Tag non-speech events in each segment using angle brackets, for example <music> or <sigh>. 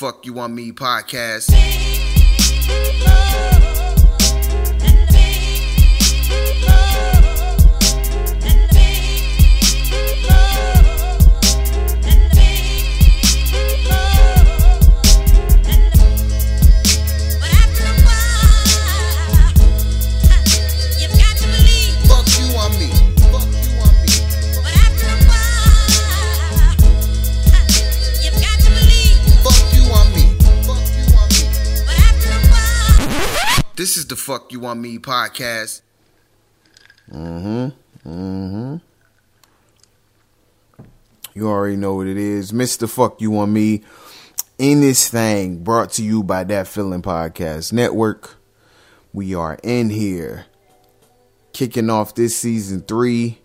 Fuck You Want Me podcast. You Want Me podcast. Mm-hmm. Mm-hmm. You already know what it is. Mr. Fuck You Want Me in this thing brought to you by That Feeling Podcast Network. We are in here kicking off this season three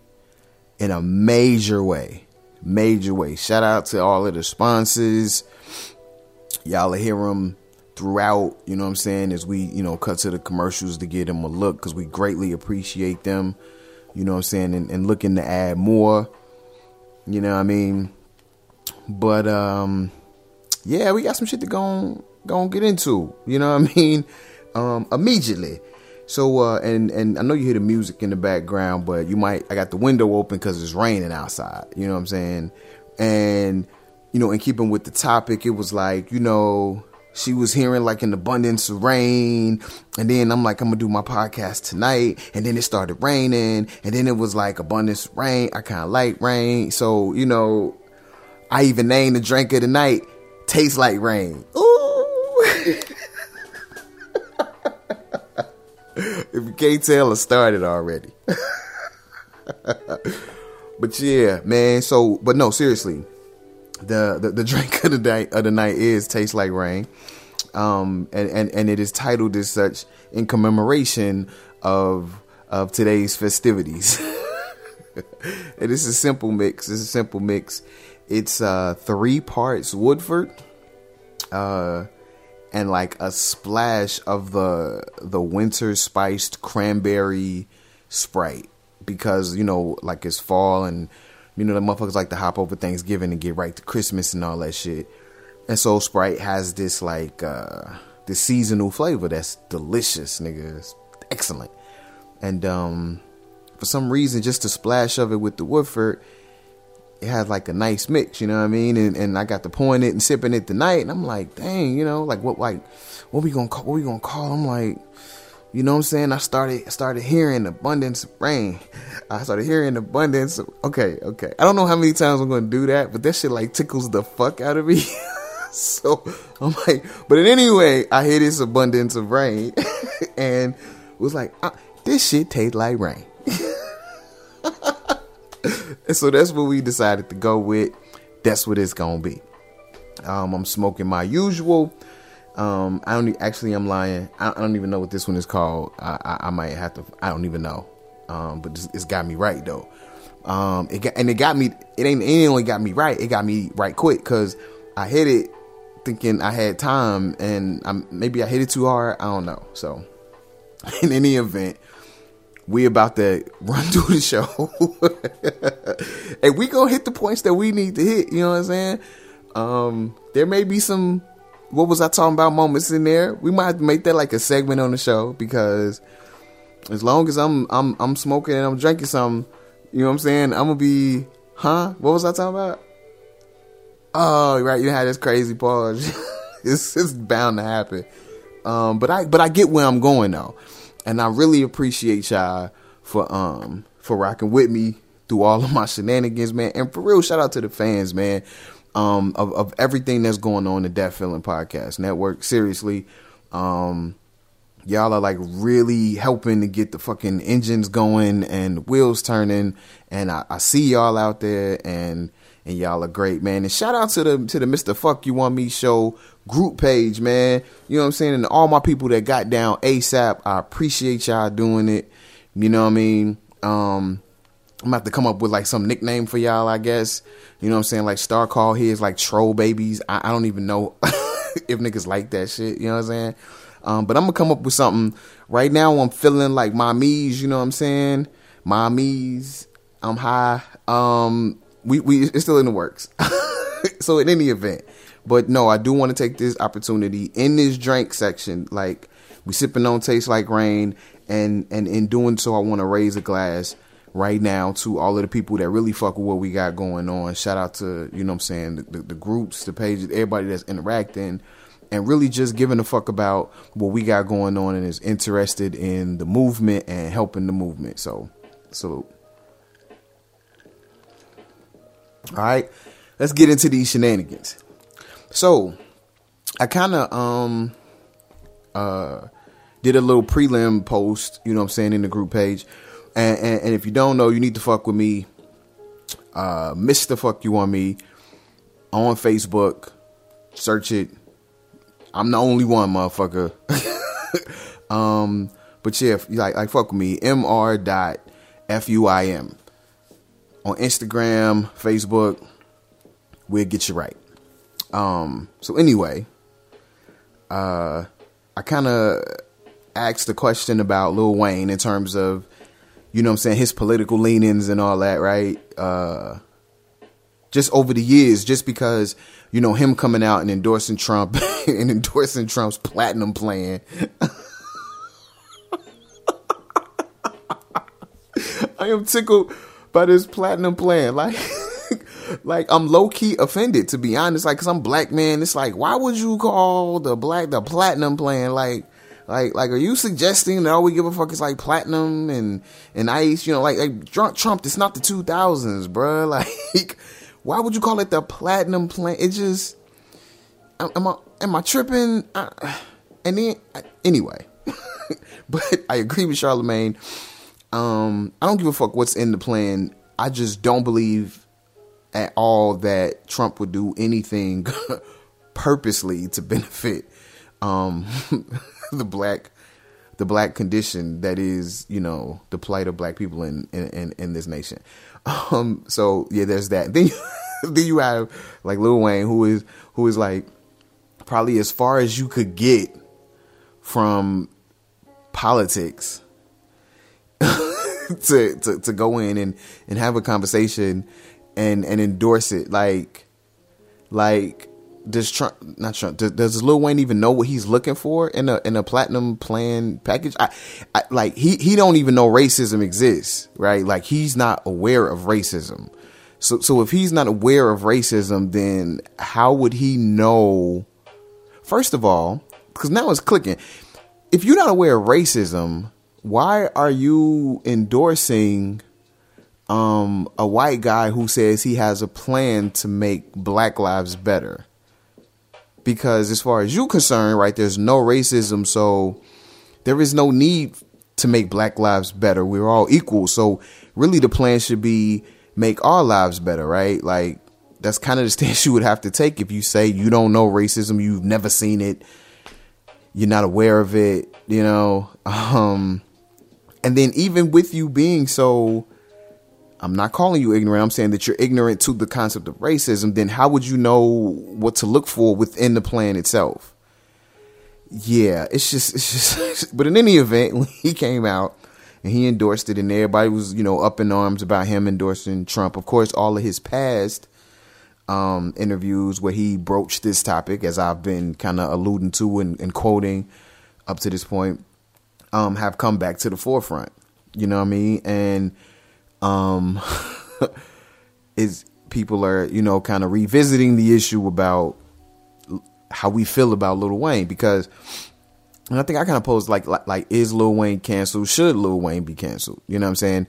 in a major way. Major way. Shout out to all of the sponsors. Y'all hear them throughout, you know what I'm saying, as we, you know, cut to the commercials to give them a look because we greatly appreciate them, you know what I'm saying, and, and looking to add more, you know what I mean? But, um, yeah, we got some shit to go on, go on get into, you know what I <laughs> mean? Um, immediately. So, uh, and, and I know you hear the music in the background, but you might, I got the window open because it's raining outside, you know what I'm saying? And, you know, in keeping with the topic, it was like, you know, she was hearing like an abundance of rain. And then I'm like, I'm gonna do my podcast tonight. And then it started raining. And then it was like abundance rain. I kind of like rain. So, you know, I even named the drink of the night, Tastes Like Rain. Ooh. <laughs> if you can't tell, it started already. <laughs> but yeah, man. So, but no, seriously, the the, <laughs> drink of the night of the night is tastes Like Rain," um, and and and it is titled as such in commemoration of of today's festivities. <laughs> And it is a simple mix. It's a simple mix. It's uh three parts Woodford, uh, and like a splash of the the winter spiced cranberry sprite because you know like it's fall and you know the motherfuckers like to hop over Thanksgiving and get right to Christmas and all that shit. And so Sprite has this like uh this seasonal flavor that's delicious, nigga. Excellent. And um for some reason just a splash of it with the Woodford it had like a nice mix, you know what I mean? And and I got to pouring it and sipping it tonight, and I'm like, dang, you know, like what like what we gonna call what we gonna call? I'm like, you know what I'm saying? I started started hearing abundance of rain. I started hearing abundance. Of, okay, okay. I don't know how many times I'm gonna do that, but that shit like tickles the fuck out of me. <laughs> so I'm like, but in any way, I hear this abundance of rain, <laughs> and was like, uh, this shit tastes like rain. <laughs> And so that's what we decided to go with. That's what it's gonna be. Um, I'm smoking my usual. Um, I don't actually. I'm lying. I, I don't even know what this one is called. I, I, I might have to. I don't even know. Um, but it's, it's got me right though. Um, it got and it got me. It ain't. It only got me right. It got me right quick because I hit it thinking I had time, and I maybe I hit it too hard. I don't know. So, <laughs> in any event, we about to <laughs> run through the show <laughs> and we gonna hit the points that we need to hit you know what i'm saying um there may be some what was i talking about moments in there? We might make that like a segment on the show because as long as i'm i'm i'm smoking and i'm drinking something you know what i'm saying? I'm gonna be huh? What was i talking about? Oh right you had this crazy pause. <laughs> It's it's bound to happen. Um but i but i get where i'm going though. And I really appreciate y'all for um for rocking with me through all of my shenanigans, man. And for real, shout out to the fans, man. Um, of, of everything that's going on the Dat Feeling Podcast Network. Seriously, um, y'all are like really helping to get the fucking engines going and wheels turning. And I, I see y'all out there, and and y'all are great, man. And shout out to the to the Mr. Fuck You Want Me show group page, man. You know what I'm saying? And all my people that got down ASAP, I appreciate y'all doing it. You know what I mean? Um, I'm about to come up with like some nickname for y'all, I guess. You know what I'm saying? Like Star Call here is like troll babies. I, I don't even know <laughs> if niggas like that shit. You know what I'm saying? Um, but I'm gonna come up with something. Right now, I'm feeling like my me's. You know what I'm saying? My me's. I'm high. Um, we we it's still in the works. <laughs> so in any event, but no, I do want to take this opportunity in this drink section. Like we sipping on taste like rain, and and in doing so, I want to raise a glass right now to all of the people that really fuck with what we got going on. Shout out to, you know I'm saying, the, the, the, groups, the pages, everybody that's interacting and really just giving a fuck about what we got going on and is interested in the movement and helping the movement. So, salute. All right, let's get into these shenanigans. So, I kind of um uh did a little prelim post, you know I'm saying, in the group page and, and, and if you don't know, you need to fuck with me. Uh, Mr. Fuck You On Me on Facebook. Search it. I'm the only one, motherfucker. <laughs> um, but yeah, like like fuck with me. Mr. Dot F U I M on Instagram, Facebook. We'll get you right. Um, so anyway, uh, I kind of asked the question about Lil Wayne in terms of you know what I'm saying, his political leanings and all that, right? Uh, just over the years, just because, you know, him coming out and endorsing Trump <laughs> and endorsing Trump's platinum plan. <laughs> I am tickled by this platinum plan. <laughs> Like, like I'm low key offended to be honest. Like, cause I'm black man. It's like, why would you call the black the platinum plan? Like, like, like, are you suggesting that all we give a fuck is like platinum and and ice? You know, like, like Trump, Trump. It's not the two thousands, bro. <laughs> Like, why would you call it the platinum plan? It just, am I am I tripping? Uh, and then anyway, <laughs> but I agree with Charlemagne. Um, I don't give a fuck what's in the plan. I just don't believe at all that Trump would do anything <laughs> purposely to benefit um <laughs> the black the black condition that is you know the plight of black people in in, in this nation. Um so yeah there's that. <laughs> Then you, then you have like Lil Wayne who is who is like probably as far as you could get from politics <laughs> to, to to go in and and have a conversation and and endorse it. Like like does Trump not Trump does, does Lil Wayne even know what he's looking for in a in a platinum plan package? I, I like he he don't even know racism exists, right? Like he's not aware of racism. So so if he's not aware of racism, then how would he know? First of all, because now it's clicking. If you're not aware of racism, why are you endorsing um, a white guy who says he has a plan to make black lives better? Because as far as you concerned, right, there's no racism, so there is no need to make black lives better. We're all equal. So really the plan should be make our lives better, right? Like that's kind of the <laughs> stance you would have to take if you say you don't know racism, you've never seen it, you're not aware of it, you know. <laughs> Um and then even with you being so I'm not calling you ignorant. I'm saying that you're ignorant to the concept of racism. Then how would you know what to look for within the plan itself? Yeah, it's just, it's just. <laughs> But in any event, <laughs> when he came out and he endorsed it, and everybody was, you know, up in arms about him endorsing Trump. Of course, all of his past um, interviews where he broached this topic, as I've been kind of alluding to and, and, quoting up to this point, um, have come back to the forefront. You know what I mean? And um, <laughs> is people are you know kind of revisiting the issue about how we feel about Lil Wayne because and I think I kind of posed like, like like is Lil Wayne canceled? Should Lil Wayne be canceled? You know what I'm saying?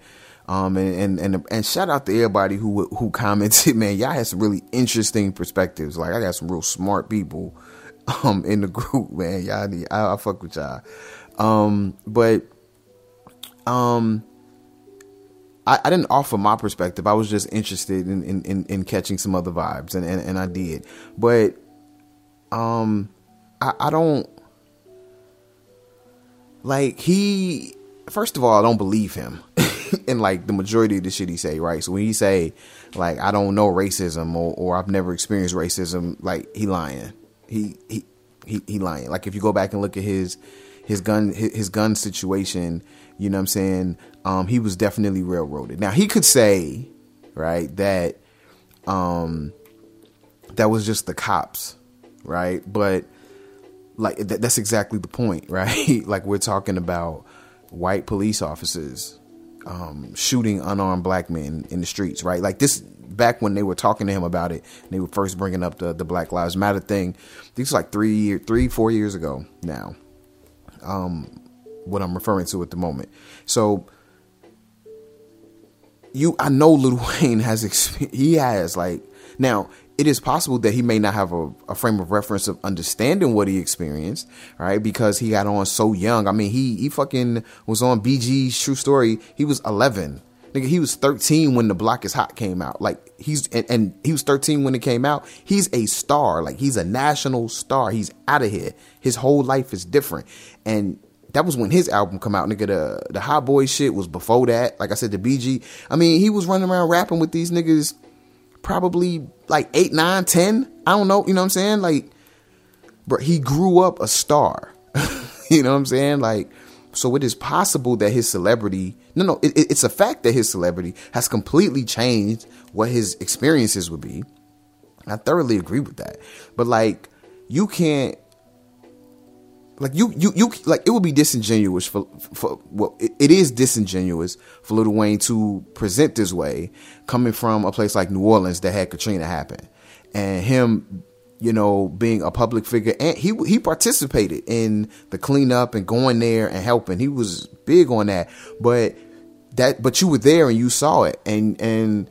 Um, and, and, and, and shout out to everybody who, who <laughs> commented, man, y'all had some really interesting perspectives. Like I got some real smart people, <laughs> um, in the group, man. Y'all, I, I fuck with y'all. Um, but, um, I, I didn't offer my perspective. I was just interested in in, in, in catching some other vibes, and, and and I did. But um, I I don't like he. First of all, I don't believe him. <laughs> in like the majority of the shit he say, right? So when he say like I don't know racism or, or I've never experienced racism, like he lying. He he he he lying. Like if you go back and look at his his gun his, gun situation, you know what I'm saying? Um he was definitely railroaded. Now he could say, right, that um that was just the cops, right? But like that, that's exactly the point, <laughs> right? like we're talking about white police officers um, shooting unarmed black men in the streets, right? Like this back when they were talking to him about it, they were first bringing up the, the Black Lives Matter thing. This is like three year, three four years ago now. Um, what I'm referring to at the moment. So you, I know Lil Wayne has, <laughs> he has like now it is possible that he may not have a, a, frame of reference of understanding what he experienced, right? Because he got on so young. I mean, he he fucking was on BG's True Story. He was 11. Nigga, he was 13 when The Block is Hot came out. Like he's and, and he was 13 when it came out. He's a star. Like he's a national star. He's out of here. His whole life is different. And that was when his album come out, nigga. The the Hot Boy shit was before that. Like I said, the BG. I mean, he was running around rapping with these niggas probably like eight, nine, ten. I don't know. You know what I'm saying? Like, but he grew up a star. <laughs> you know what I'm saying? Like, so it is possible that his celebrity, no, no, it, it's a fact that his celebrity has completely changed what his experiences would be. I thoroughly agree with that. But like, you can't like you you you like it would be disingenuous for for well it, it is disingenuous for Lil Wayne to present this way coming from a place like New Orleans that had Katrina happen and him you know being a public figure. And he he participated in the cleanup and going there and helping. He was big on that. But that but you were there and you saw it. And and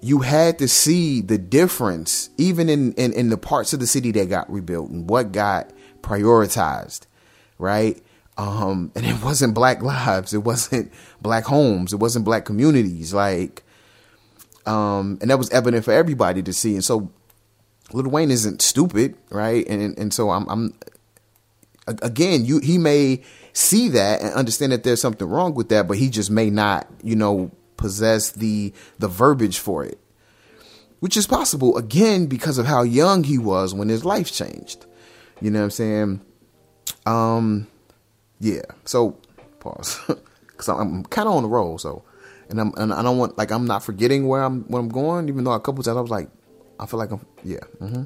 you had to see the difference even in in, in the parts of the city that got rebuilt and what got prioritized, right? Um, and it wasn't black lives, it wasn't black homes, it wasn't black communities, like, um, and that was evident for everybody to see. And so, Lil Wayne isn't stupid, right? And and so I'm, I'm again, you he may see that and understand that there's something wrong with that, but he just may not, you know, possess the the verbiage for it, which is possible again because of how young he was when his life changed. You know what I'm saying? Um, yeah. So pause, <laughs> because I'm kind of on the roll. So, and I'm and I don't want like I'm not forgetting where I'm where I'm going. Even though a couple times I was like, I feel like I'm yeah. Mm-hmm.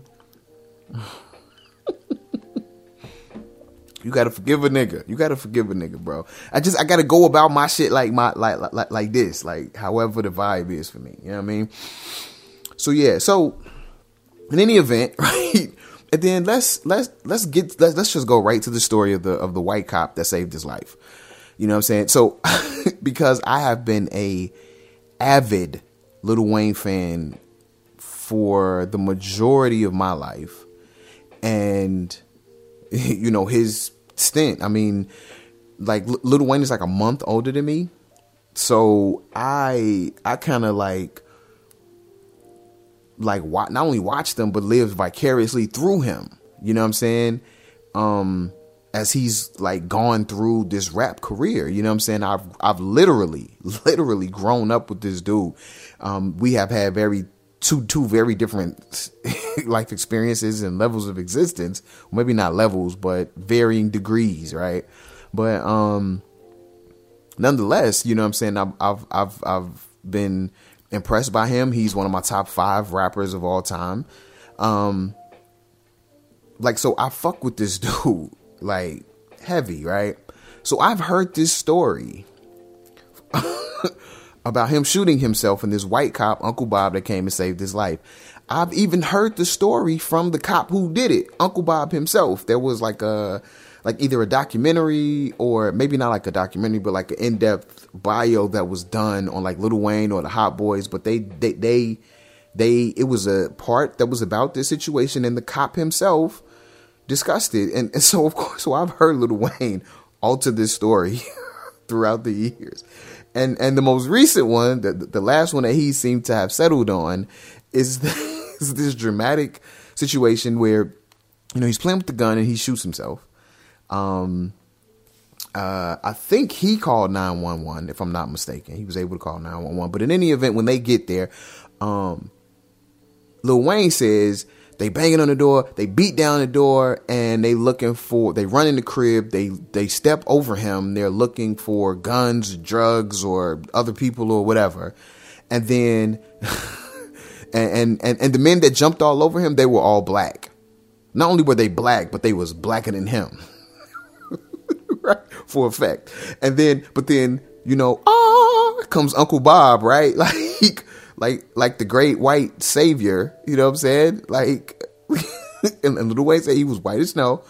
you gotta forgive a nigga. You gotta forgive a nigga, bro. I just I gotta go about my shit like my like like like this, like however the vibe is for me. You know what I mean? So yeah. So in any event, <laughs> right? And then let's let's let's get let's let's just go right to the story of the of the white cop that saved his life. You know what I'm saying? So <laughs> because I have been a avid Little Wayne fan for the majority of my life and <laughs> you know his stint. I mean like Lil Wayne is like a month older than me. So I I kind of like like not only watch them but live vicariously through him. You know what I'm saying? Um as he's like gone through this rap career, you know what I'm saying? I've I've literally <laughs> literally grown up with this dude. Um we have had very two two very different <laughs> life experiences and levels of existence. Maybe not levels, but varying degrees, right? But um nonetheless, you know what I'm saying? I've I've I've, I've been impressed by him. He's one of my top five rappers of all time. Um, like, so I fuck with this <laughs> dude, like, heavy, right? So I've heard this story <laughs> about him shooting himself and this white cop, Uncle Bob, that came and saved his life. I've even heard the story from the cop who did it, Uncle Bob himself. There was like a like either a documentary or maybe not like a documentary, but like an in depth bio that was done on like Little Wayne or the Hot Boys. But they they they they it was a part that was about this situation, and the cop himself discussed it. And, and so of course, so I've heard Little Wayne alter this story <laughs> throughout the years, And and the most recent one, the the last one that he seemed to have settled on, is, <laughs> is this dramatic situation where, you know, he's playing with the gun and he shoots himself. Um, uh, I think he called 911, if I'm not mistaken. He was able to call 911. But in any event, when they get there, um, Lil Wayne says they banging on the door, they beat down the door, and they looking for they run in the crib, they they step over him, they're looking for guns, drugs, or other people or whatever. And then <laughs> and, and and the men that jumped all over him, they were all black. Not only were they black, but they was blacker than him. <laughs> right? For effect. And then but then, you know, ah comes Uncle Bob, right? <laughs> Like like like the great white savior, you know what I'm saying? Like <laughs> and, and Lil Wayne said he was white as snow.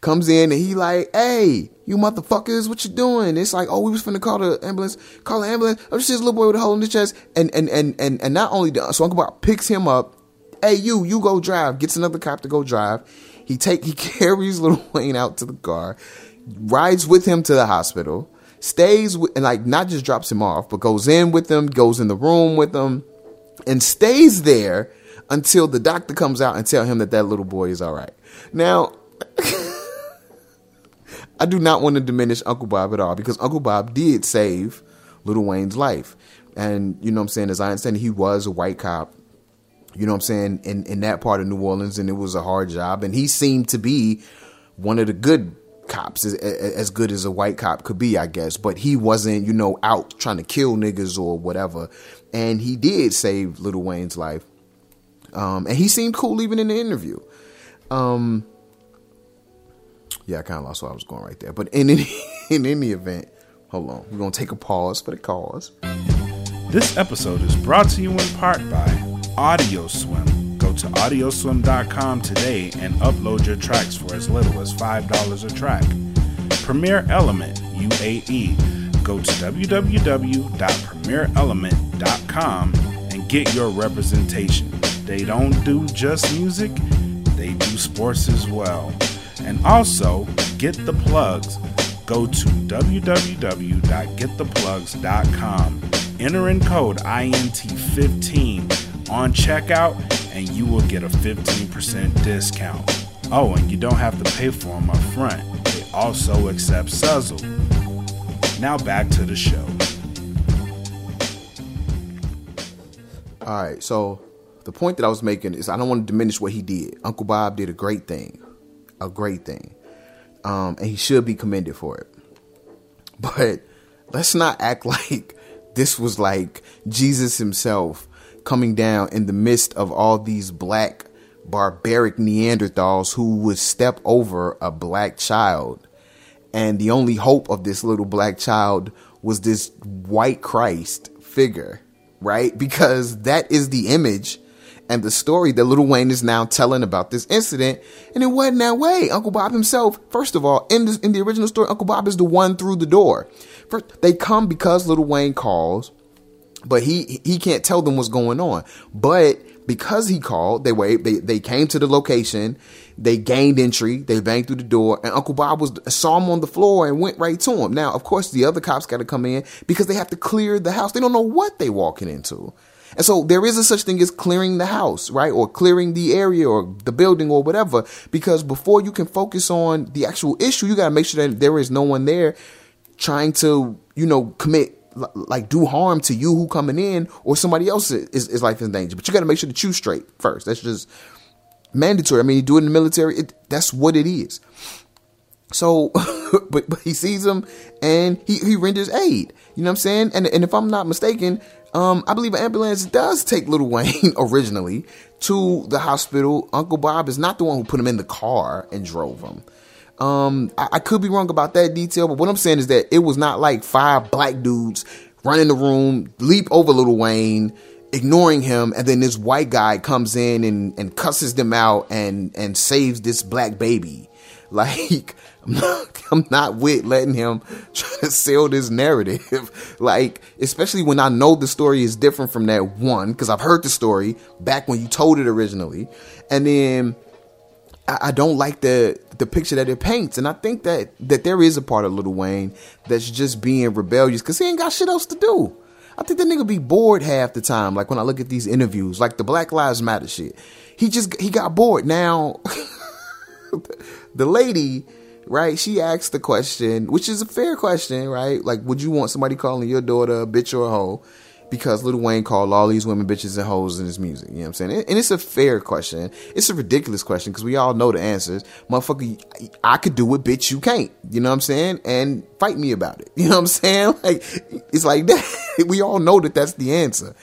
Comes in and he like, hey, you motherfuckers, what you doing? It's like, oh, we was finna call the ambulance, call the ambulance. I'm just this little boy with a hole in the chest. And and and and and not only that, so Uncle Bob picks him up. Hey, you, you go drive. Gets another cop to go drive. He take he <laughs> carries little Wayne out to the car, rides with him to the hospital stays with, and like not just drops him off, but goes in with him, goes in the room with him, and stays there until the doctor comes out and tell him that that little boy is all right. Now, <laughs> I do not want to diminish Uncle Bob at all because Uncle Bob did save Little Wayne's life. And you know what I'm saying, as I understand he was a white cop, you know what I'm saying, in, in that part of New Orleans, and it was a hard job. And he seemed to be one of the good cops as, as good as a white cop could be, I guess. But he wasn't, you know, out trying to kill niggas or whatever. And he did save Little Wayne's life. Um, and he seemed cool even in the interview. Um, yeah, I kind of lost where I was going right there. But in any, <laughs> in any event, hold on, we're gonna take a pause for the cause. This episode is brought to you in part by AudioSwim. Go to audioswim.com today and upload your tracks for as little as $5 a track. Premier Element UAE. Go to www.premierelement.com and get your representation. They don't do just music, they do sports as well. And also, get the plugs. Go to www.gettheplugs.com. Enter in code INT15 on checkout, and you will get a 15% discount. Oh, and you don't have to pay for them up front. They also accept Sezzle. Now back to the show. All right, so the point that I was making is I don't want to diminish what he did. Uncle Bob did a great thing, a great thing, um, and he should be commended for it. But let's not act <laughs> like this was like Jesus himself coming down in the midst of all these black barbaric Neanderthals who would step over a black child. And the only hope of this little black child was this white Christ figure, right? Because that is the image and the story that Little Wayne is now telling about this incident. And it wasn't that way. Uncle Bob himself, first of all, in the, in the original story, Uncle Bob is the one through the door. First, they come because Little Wayne calls, but he he can't tell them what's going on. But because he called, they wait. They they came to the location. They gained entry. They banged through the door, and Uncle Bob was saw him on the floor and went right to him. Now, of course, the other cops got to come in because they have to clear the house. They don't know what they walking into. And so there is a such thing as clearing the house, right? Or clearing the area or the building or whatever. Because before you can focus on the actual issue, you got to make sure that there is no one there trying to, you know, commit like do harm to you who coming in or somebody else is, is life in danger. But you got to make sure that you straight first. That's just mandatory. I mean, you do it in the military. It, that's what it is. So, <laughs> but but he sees him and he he renders aid. You know what I'm saying? And and if I'm not mistaken, um, I believe an ambulance does take Little Wayne <laughs> originally to the hospital. Uncle Bob is not the one who put him in the car and drove him. Um, I, I could be wrong about that detail, but what I'm saying is that it was not like five black dudes run in the room, leap over Little Wayne, ignoring him, and then this white guy comes in and, and cusses them out and and saves this black baby. <laughs> Like I'm not, I'm not with letting him <laughs> try to sell this narrative. <laughs> like, especially when I know the story is different from that one, because I've heard the story back when you told it originally. And then I, I don't like the the picture that it paints, and I think that that there is a part of Little Wayne that's just being rebellious because he ain't got shit else to do. I think the nigga be bored half the time. Like when I look at these interviews, like the Black Lives Matter shit, he just he got bored. Now, <laughs> the lady, right? She asked the question, which is a fair question, right? Like, would you want somebody calling your daughter a bitch or a hoe? Because Lil Wayne called all these women bitches and hoes in his music. You know what I'm saying? And it's a fair question. It's a ridiculous question because we all know the answers. Motherfucker, I could do it, bitch, you can't. You know what I'm saying? And fight me about it. <laughs> You know what I'm saying? <laughs> Like, it's like that. <laughs> we all know that that's the answer.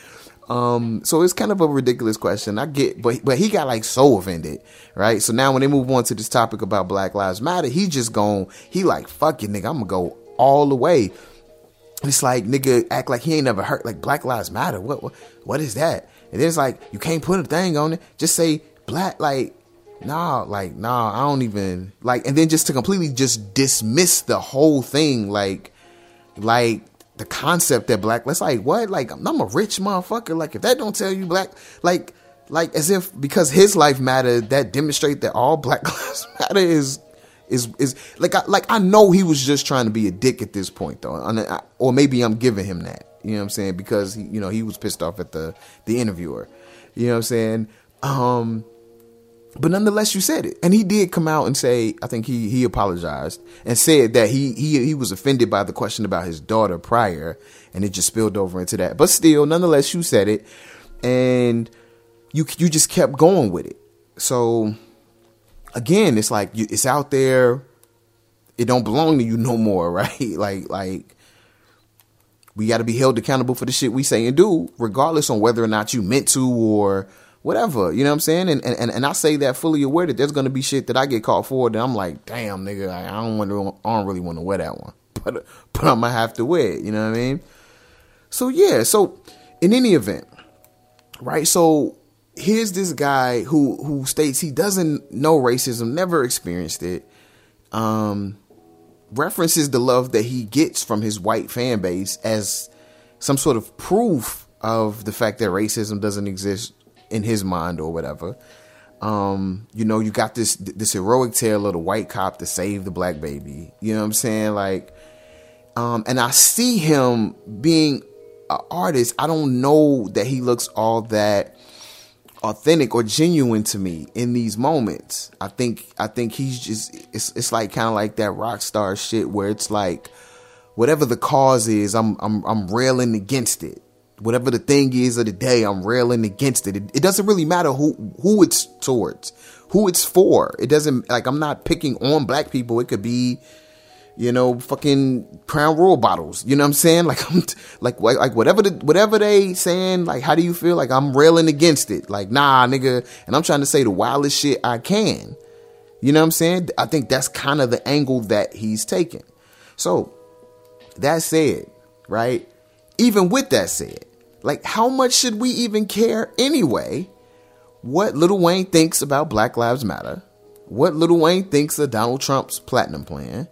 Um, so it's kind of a ridiculous question. I get, but but he got like so offended, right? So now when they move on to this topic about Black Lives Matter, he just gone. he like, fuck you, nigga, I'm gonna go all the way. It's like nigga act like he ain't never heard like Black Lives Matter. What what what is that? And then it's like you can't put a thing on it. Just say black like nah, like nah, I don't even like and then just to completely just dismiss the whole thing like like the concept that black let's like what like I'm, I'm a rich motherfucker like if that don't tell you black like like as if because his life mattered that demonstrate that all black <laughs> lives matter is is is like I, like I know he was just trying to be a dick at this point though, I, or maybe I'm giving him that. You know what I'm saying? Because he, you know he was pissed off at the the interviewer. You know what I'm saying? Um, but nonetheless, you said it, and he did come out and say, I think he he apologized and said that he he he was offended by the question about his daughter prior, and it just spilled over into that. But still, nonetheless, you said it, and you you just kept going with it. So again, it's like you, it's out there. It don't belong to you no more, <laughs> right? Like like we got to be held accountable for the shit we say and do, regardless on whether or not you meant to or whatever. You know what I'm saying? And and and I say that fully aware that there's gonna be shit that I get caught for that I'm like, damn, nigga, I don't want to, I don't really want to wear that one, <laughs> but but I'm gonna have to wear it. You know what I mean? So yeah, so in any event, right? So here's this guy who who states he doesn't know racism, never experienced it. Um, references the love that he gets from his white fan base as some sort of proof of the fact that racism doesn't exist in his mind or whatever. Um, you know, you got this this heroic tale of the white cop to save the black baby. You know what I'm saying? Like, um, and I see him being an artist. I don't know that he looks all that authentic or genuine to me in these moments. I think I think he's just it's it's like kind of like that rock star shit where it's like whatever the cause is, I'm I'm I'm railing against it. Whatever the thing is of the day, I'm railing against it. It, it doesn't really matter who who it's towards, who it's for. It doesn't like I'm not picking on black people. It could be you know, fucking Crown Royal bottles. You know what I'm saying? <laughs> Like I'm t- like like whatever the whatever they saying. Like how do you feel? Like I'm railing against it. Like nah, nigga. And I'm trying to say the wildest shit I can. You know what I'm saying? I think that's kind of the angle that he's taking. So that said, right? Even with that said, like how much should we even care anyway? What Little Wayne thinks about Black Lives Matter? What Little Wayne thinks of Donald Trump's platinum plan?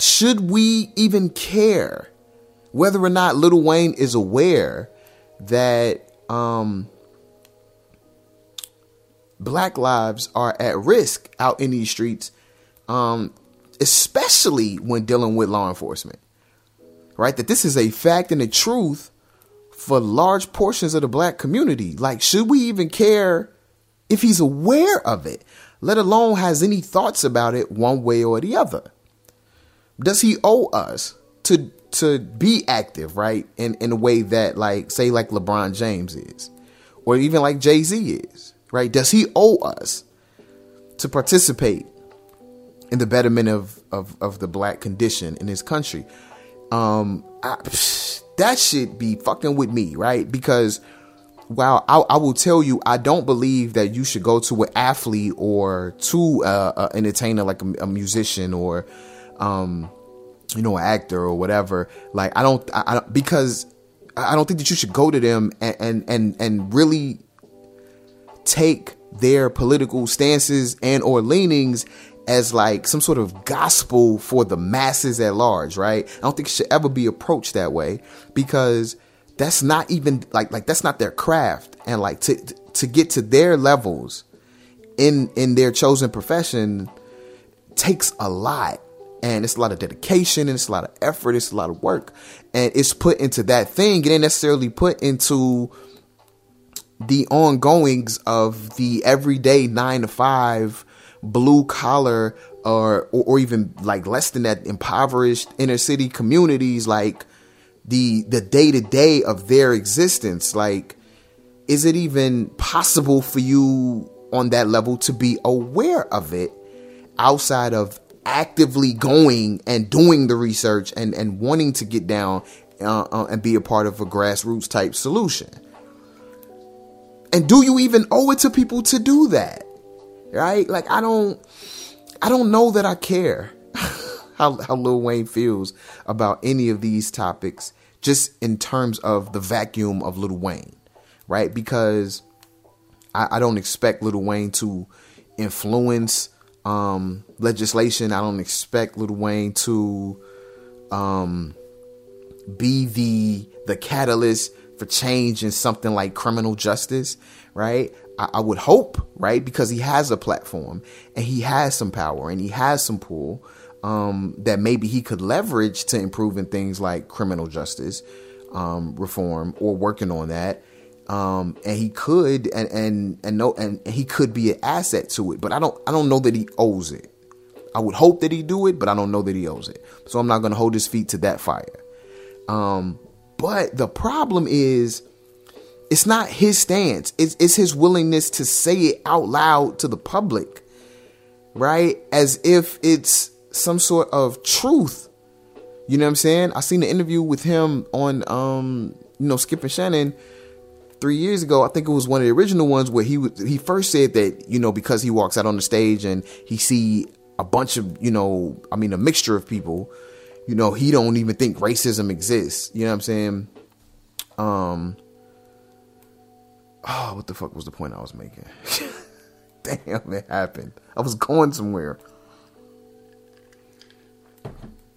Should we even care whether or not Little Wayne is aware that um, black lives are at risk out in these streets, um, especially when dealing with law enforcement? Right? That this is a fact and a truth for large portions of the black community. Like, should we even care if he's aware of it, let alone has any thoughts about it one way or the other? Does he owe us to to be active, right? In in a way that like say like LeBron James is, or even like Jay Z is, right? Does he owe us to participate in the betterment of of of the black condition in his country? Um, I, that should be fucking with me, right? Because while I, I, will tell you, I don't believe that you should go to an athlete or to uh, an entertainer like a, a musician or um, you know, an actor or whatever. Like, I don't, I, I because I don't think that you should go to them and, and, and, and really take their political stances and or leanings as like some sort of gospel for the masses at large, right? I don't think it should ever be approached that way because that's not even like like that's not their craft and like to to get to their levels in in their chosen profession takes a lot and it's a lot of dedication and it's a lot of effort it's a lot of work. And it's put into that thing. It ain't necessarily put into the ongoings of the everyday nine to five blue collar or, or or even like less than that impoverished inner city communities like the the day to day of their existence. Like is it even possible for you on that level to be aware of it outside of actively going and doing the research and and wanting to get down uh, uh, and be a part of a grassroots type solution. And do you even owe it to people to do that? Right? Like i don't i don't know that i care <laughs> how, how lil wayne feels about any of these topics just in terms of the vacuum of lil wayne right? Because i, I don't expect lil wayne to influence um, legislation i don't expect lil wayne to um, be the the catalyst for change in something like criminal justice, right? I, I would hope, right, because he has a platform and he has some power and he has some pull um, that maybe he could leverage to improving things like criminal justice um, reform or working on that. Um, and he could and and and no and he could be an asset to it, but I don't I don't know that he owes it. I would hope that he do it, but I don't know that he owes it. So I'm not going to hold his feet to that fire. Um, but the problem is, it's not his stance. It's, it's his willingness to say it out loud to the public, right? As if it's some sort of truth. You know what I'm saying? I seen the interview with him on, um, you know, Skip and Shannon three years ago. I think it was one of the original ones where he he first said that you know because he walks out on the stage and he see a bunch of you know, I mean, a mixture of people you know, he don't even think racism exists. You know what I'm saying? Um Oh, what the fuck was the point I was making? <laughs> Damn, it happened. I was going somewhere.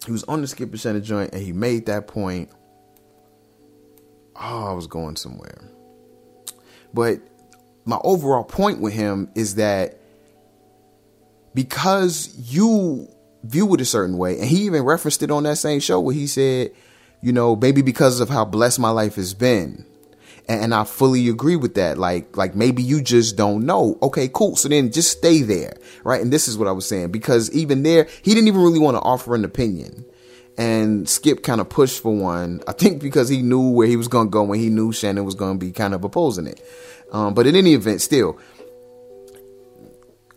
He was on the Skip and Shannon joint and he made that point. Oh, I was going somewhere. But my overall point with him is that because you view it a certain way. And he even referenced it on that same show where he said, you know, maybe because of how blessed my life has been. And, I fully agree with that. Like, like maybe you just don't know. Okay, cool. So then just stay there. Right. And this is what I was saying because even there, he didn't even really want to offer an opinion. And Skip kind of pushed for one, I think because he knew where he was going to go when he knew Shannon was going to be kind of opposing it. Um, but in any event, still,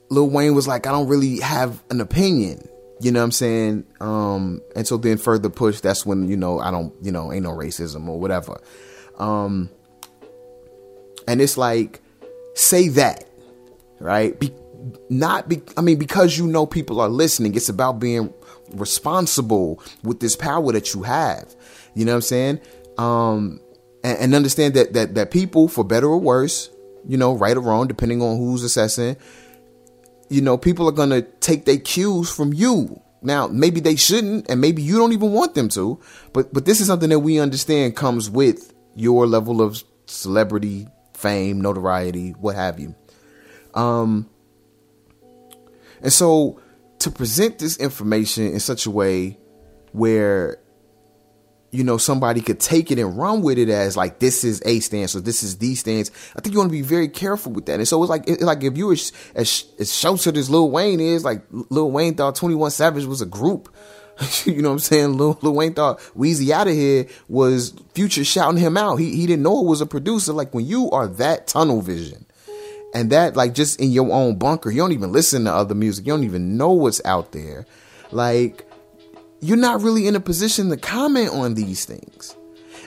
Lil Wayne was like, I don't really have an opinion. You know what I'm saying? Um, and so then further push, that's when, you know, I don't, you know, ain't no racism or whatever. Um, and it's like, say that, right? Be, not be, I mean, because you know people are listening, it's about being responsible with this power that you have. You know what I'm saying? Um, and, and understand that, that, that people, for better or worse, you know, right or wrong, depending on who's assessing, you know, people are going to take their cues from you. Now, maybe they shouldn't, and maybe you don't even want them to, but but this is something that we understand comes with your level of celebrity, fame, notoriety, what have you. Um, and so to present this information in such a way where you know somebody could take it and run with it as like this is a stance or this is the stance. I think you want to be very careful with that. And so it's like it's like if you were as as sheltered as Lil Wayne is, like Lil Wayne thought Twenty One Savage was a group. <laughs> you know what I'm saying? Lil, Lil Wayne thought Wheezy out of here was Future shouting him out. He he didn't know it was a producer. Like when you are that tunnel vision. And that like just in your own bunker, you don't even listen to other music. You don't even know what's out there. Like you're not really in a position to comment on these things.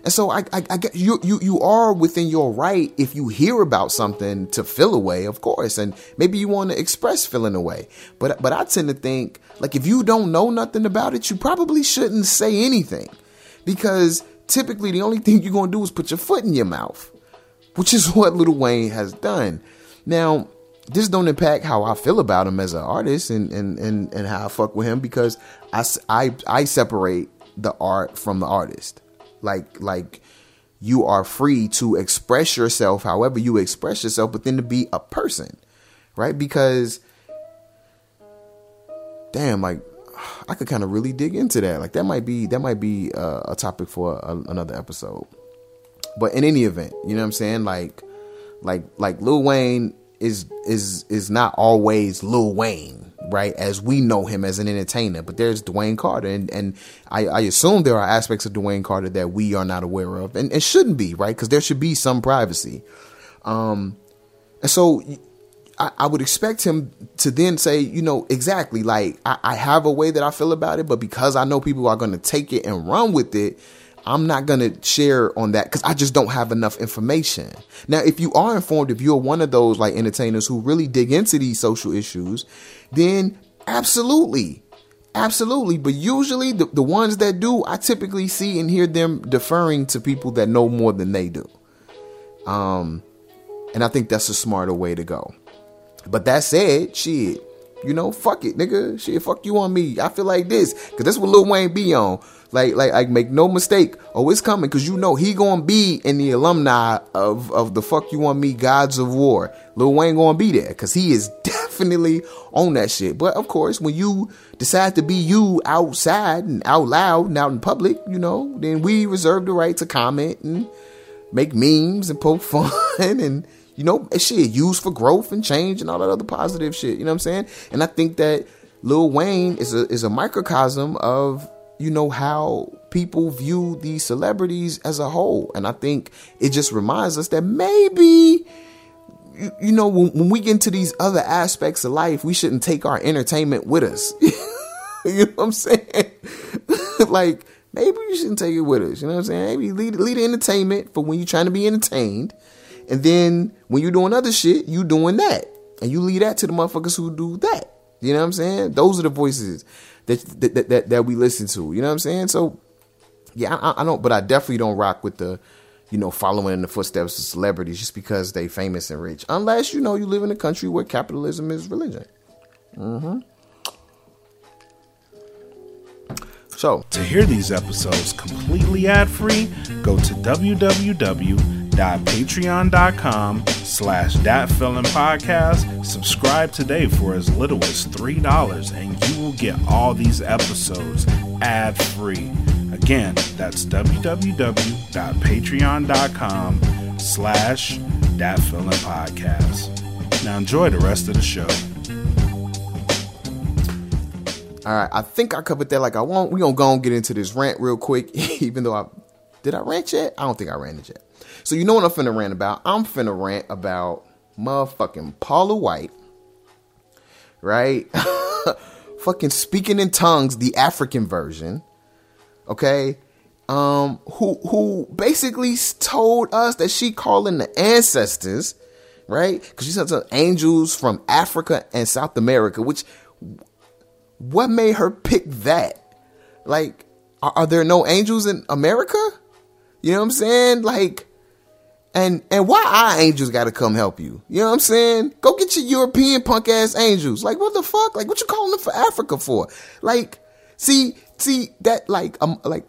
And so I, I, I you, you, you are within your right if you hear about something to feel away, of course, and maybe you want to express feeling away. But, but I tend to think like if you don't know nothing about it, you probably shouldn't say anything, because typically the only thing you're gonna do is put your foot in your mouth, which is <laughs> what Little Wayne has done. Now, this don't impact how I feel about him as an artist and, and, and, and how I fuck with him because I, I, I separate the art from the artist. Like, like you are free to express yourself however you express yourself, but then to be a person, right? Because damn, like I could kind of really dig into that. Like that might be that might be uh, a topic for a, another episode. But in any event, you know what I'm saying? Like like like Lil Wayne is is is not always Lil Wayne, right? As we know him as an entertainer, but there's Dwayne Carter, and and I, I assume there are aspects of Dwayne Carter that we are not aware of, and it shouldn't be, right? Because there should be some privacy. Um, and so I, I would expect him to then say, you know, exactly like I, I have a way that I feel about it, but because I know people are going to take it and run with it, I'm not going to share on that because I just don't have enough information. Now, if you are informed, if you're one of those like entertainers who really dig into these social issues, then absolutely. Absolutely. But usually the, the ones that do, I typically see and hear them deferring to people that know more than they do. Um, and I think that's a smarter way to go. But that said, shit, you know, fuck it, nigga. Shit, fuck you on me. I feel like this. Cause that's what Lil Wayne be on. Like, like, like, make no mistake. Oh, it's coming. Cause you know he gonna be in the alumni of, of the fuck you on me gods of war. Lil Wayne gonna be there. Cause he is <laughs> definitely on that shit. But of course, when you decide to be you outside and out loud and out in public, you know, then we reserve the right to comment and make memes and poke <laughs> fun and you know, shit used for growth and change and all that other positive shit. You know what I'm saying? And I think that Lil Wayne is a is a microcosm of you know how people view these celebrities as a whole, and I think it just reminds us that maybe. You, you know, when, when we get into these other aspects of life, we shouldn't take our entertainment with us. <laughs> you know what I'm saying? <laughs> like, maybe you shouldn't take it with us. You know what I'm saying? Maybe lead, lead the entertainment for when you're trying to be entertained. And then when you're doing other shit, you doing that. And you leave that to the motherfuckers who do that. You know what I'm saying? Those are the voices that that that, that we listen to. You know what I'm saying? So yeah, I, I don't, but I definitely don't rock with the, you know, following in the footsteps of celebrities just because they famous and rich. Unless you know you live in a country where capitalism is religion. Mm-hmm. So To hear these episodes completely ad-free, go to www.patreon.com slash podcast. Subscribe today for as little as $3 and you will get all these episodes ad-free. Again, that's www.patreon.com slash podcast. Now enjoy the rest of the show. All right, I think I covered that like I want. We're gonna go and get into this rant real quick, <laughs> even though I did I rant yet? I don't think I ran it yet. So you know what I'm finna rant about? I'm finna rant about motherfucking Paula White, right? <laughs> Fucking speaking in tongues, the African version, okay? Um, who who basically told us that she calling the ancestors, right? Because she said angels from Africa and South America, which what made her pick that? Like, are, are, there no angels in America? You know what I'm saying? Like, and and why our angels got to come help you? You know what I'm saying? Go get your European punk ass angels. Like, what the fuck? Like, what you calling them for Africa for? Like, see, see that like um like.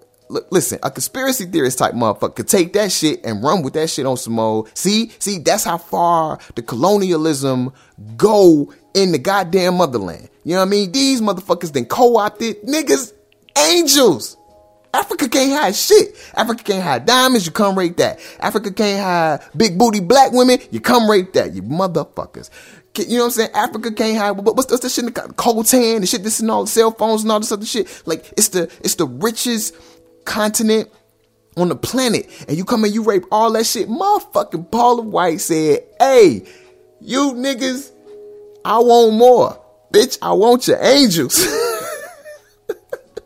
listen, a conspiracy theorist type motherfucker could take that shit and run with that shit on some old. See, see, that's how far the colonialism go in the goddamn motherland. You know what I mean? These motherfuckers then co-opted niggas, angels. Africa can't hide shit. Africa can't hide diamonds, you come rate that. Africa can't hide big booty black women, you come rate that, you motherfuckers. You know what I'm saying? Africa can't hide. What's, what's the shit? Coltan, the shit, this and all cell phones and all this other shit. Like it's the it's the richest continent on the planet, and you come and you rape all that shit. Motherfucking Paula White said, "Hey, you niggas, I want more, bitch. I want your angels." <laughs>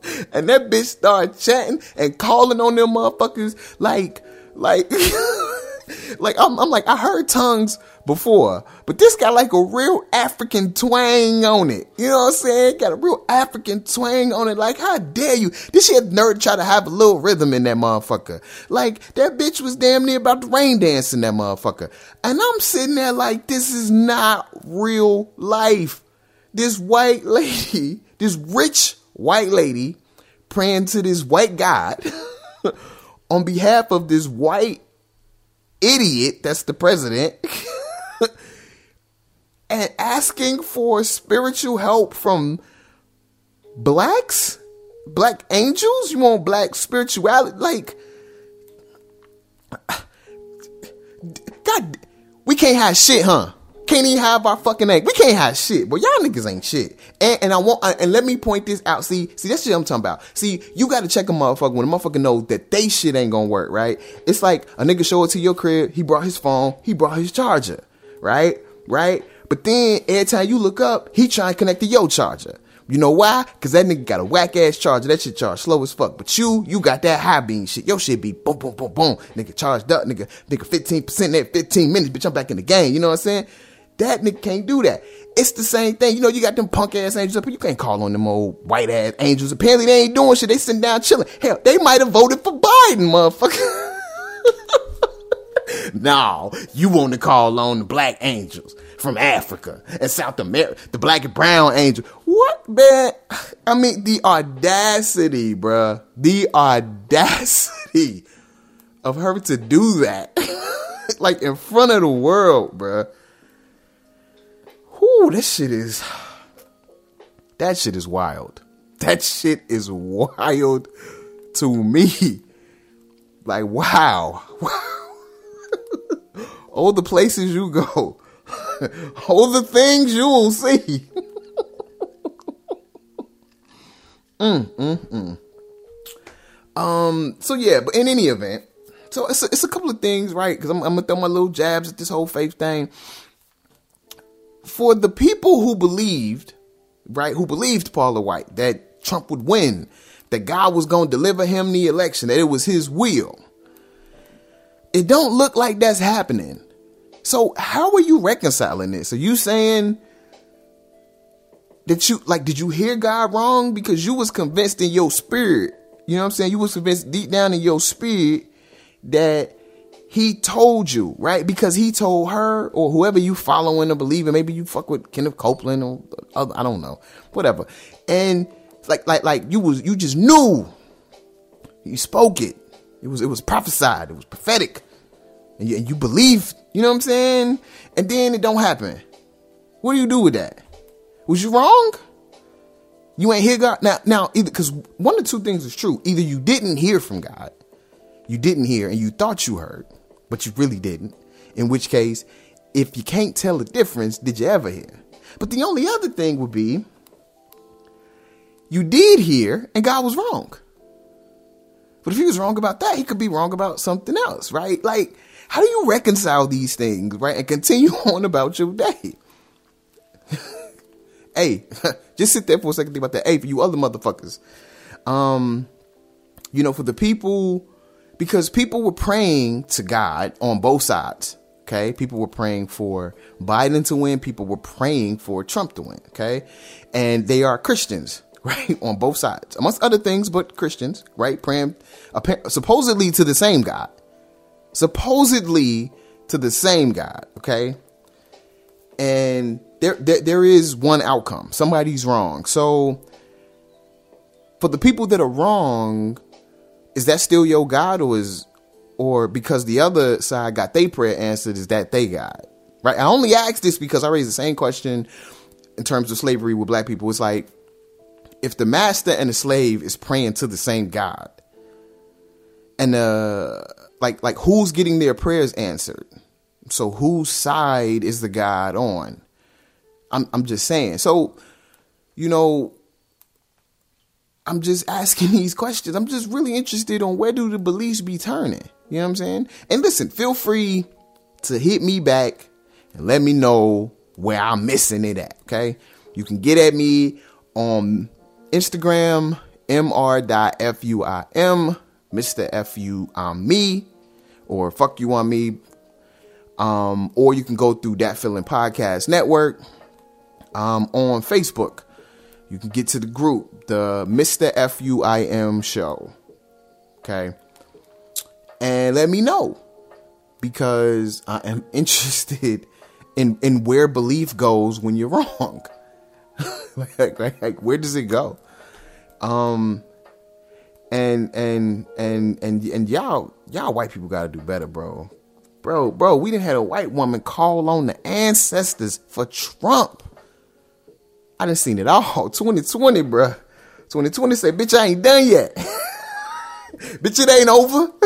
<laughs> and that bitch started chatting and calling on them motherfuckers like, like, <laughs> like I'm, I'm like I heard tongues before, but this got like a real African twang on it. You know what I'm saying? Got a real African twang on it. Like, how dare you? This shit nerd try to have a little rhythm in that motherfucker. Like, that bitch was damn near about to rain dance in that motherfucker. And I'm sitting there like, this is not real life. This white <laughs> lady, this rich white lady praying to this white God <laughs> on behalf of this white idiot that's the president. <laughs> and asking for spiritual help from blacks, black angels. You want black spirituality, like. <sighs> God, we can't have shit, huh? Can't even have our fucking egg. We can't have shit, but y'all niggas ain't shit. And, and I want, uh, and let me point this out. See, see, that's shit I'm talking about. See, you got to check a motherfucker when a motherfucker knows that they shit ain't gonna work, right? It's like a nigga show up to your crib. He brought his phone. He brought his charger, right? Right? But then every time you look up, he trying to connect to your charger. You know why? Cause that nigga got a whack ass charger. That shit charge slow as fuck. But you, you got that high beam shit. Your shit be boom, boom, boom, boom. Nigga charged up, nigga. Nigga 15% at 15 minutes. Bitch, I'm back in the game. You know what I'm saying? That nigga can't do that. It's the same thing. You know, you got them punk ass angels up, but you can't call on them old white ass angels. Apparently they ain't doing shit. They sitting down chilling. Hell, they might have voted for Biden, motherfucker. <laughs> no, you want to call on the black angels from Africa and South America, the black and brown angel. What, man? I mean, the audacity, bruh. The audacity of her to do that. <laughs> like in front of the world, bruh. That shit is. That shit is wild. That shit is wild to me. Like, wow. <laughs> All the places you go. <laughs> All the things you will see. <laughs> mm, Um, so yeah, but in any event, so it's a, it's a couple of things, right? Because I'm, I'm gonna throw my little jabs at this whole faith thing. For the people who believed, right, who believed Paula White that Trump would win, that God was gonna deliver him the election, that it was His will. It don't look like that's happening. So how are you reconciling this? Are you saying that you like did you hear God wrong because you was convinced in your spirit? You know what I'm saying? You was convinced deep down in your spirit that he told you, right? Because he told her or whoever you following or believing, maybe you fuck with Kenneth Copeland or other, I don't know, whatever. And like like like you was you just knew. You spoke it. It was it was prophesied. It was prophetic. And you, and you believe, you know what I'm saying? And then it don't happen. What do you do with that? Was you wrong? You ain't hear God now. Now, either because one of two things is true. Either you didn't hear from God, you didn't hear, and you thought you heard, but you really didn't. In which case, if you can't tell the difference, did you ever hear? But the only other thing would be you did hear, and God was wrong. But if he was wrong about that, he could be wrong about something else, right? Like, how do you reconcile these things, right? And continue <laughs> on about your day? <laughs> hey, <laughs> just sit there for a second, think about that. Hey, for you other motherfuckers, um, you know, for the people, because people were praying to God on both sides. Okay, people were praying for Biden to win. People were praying for Trump to win. Okay, and they are Christians, <laughs> right, on both sides, amongst other things, but Christians, right, praying supposedly to the same God, supposedly to the same God. Okay, and there, there there is one outcome. Somebody's wrong. So for the people that are wrong, is that still your God or is or because the other side got their prayer answered, is that they God? Right? I only ask this because I raised the same question in terms of slavery with black people. It's like if the master and the slave is praying to the same God, and uh like like who's getting their prayers answered? So whose side is the God on? I'm I'm just saying. So, you know, I'm just asking <laughs> these questions. I'm just really interested on where do the beliefs be turning. You know what I'm saying? And listen, feel free to hit me back and let me know where I'm missing it at. Okay. You can get at me on Instagram, mr.fuim, Mr. FU on me, or fuck you on me. Um, or you can go through Dat Feeling podcast network um, on Facebook. You can get to the group, the Mr. FUIM show. Okay. And let me know because I am <laughs> interested in, in where belief goes when you're wrong. <laughs> like, like, like, where does it go? Um, and, and, and, and, and y'all, y'all white people gotta do better, bro. bro, bro, we didn't had a white woman call on the ancestors for Trump. I done seen it all. <laughs> 2020, bruh. 2020 say, bitch, I ain't done yet. <laughs> bitch, it ain't over. <laughs>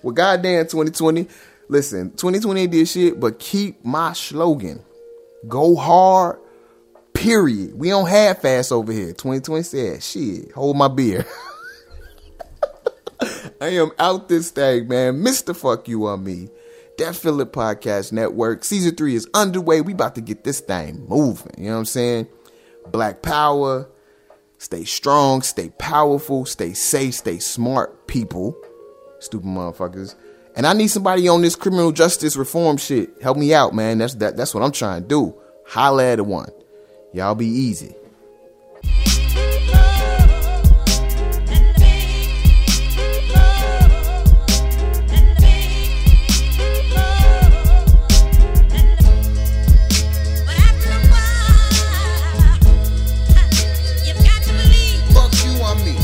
well, goddamn 2020. Listen, 2020 did shit, but keep my slogan. Go hard, period. We don't half ass over here. 2020 said, shit, hold my beer. <laughs> I am out this thing, man. Mr. Fuck You on Me. Dat Feeling Podcast Network. Season three is underway. We about to get this thing moving. You know what I'm saying? Black power. Stay strong, stay powerful, stay safe, stay smart, people. Stupid motherfuckers. And I need somebody on this criminal justice reform shit. Help me out, man. That's that that's what I'm trying to do. Holla at a one. Y'all be easy.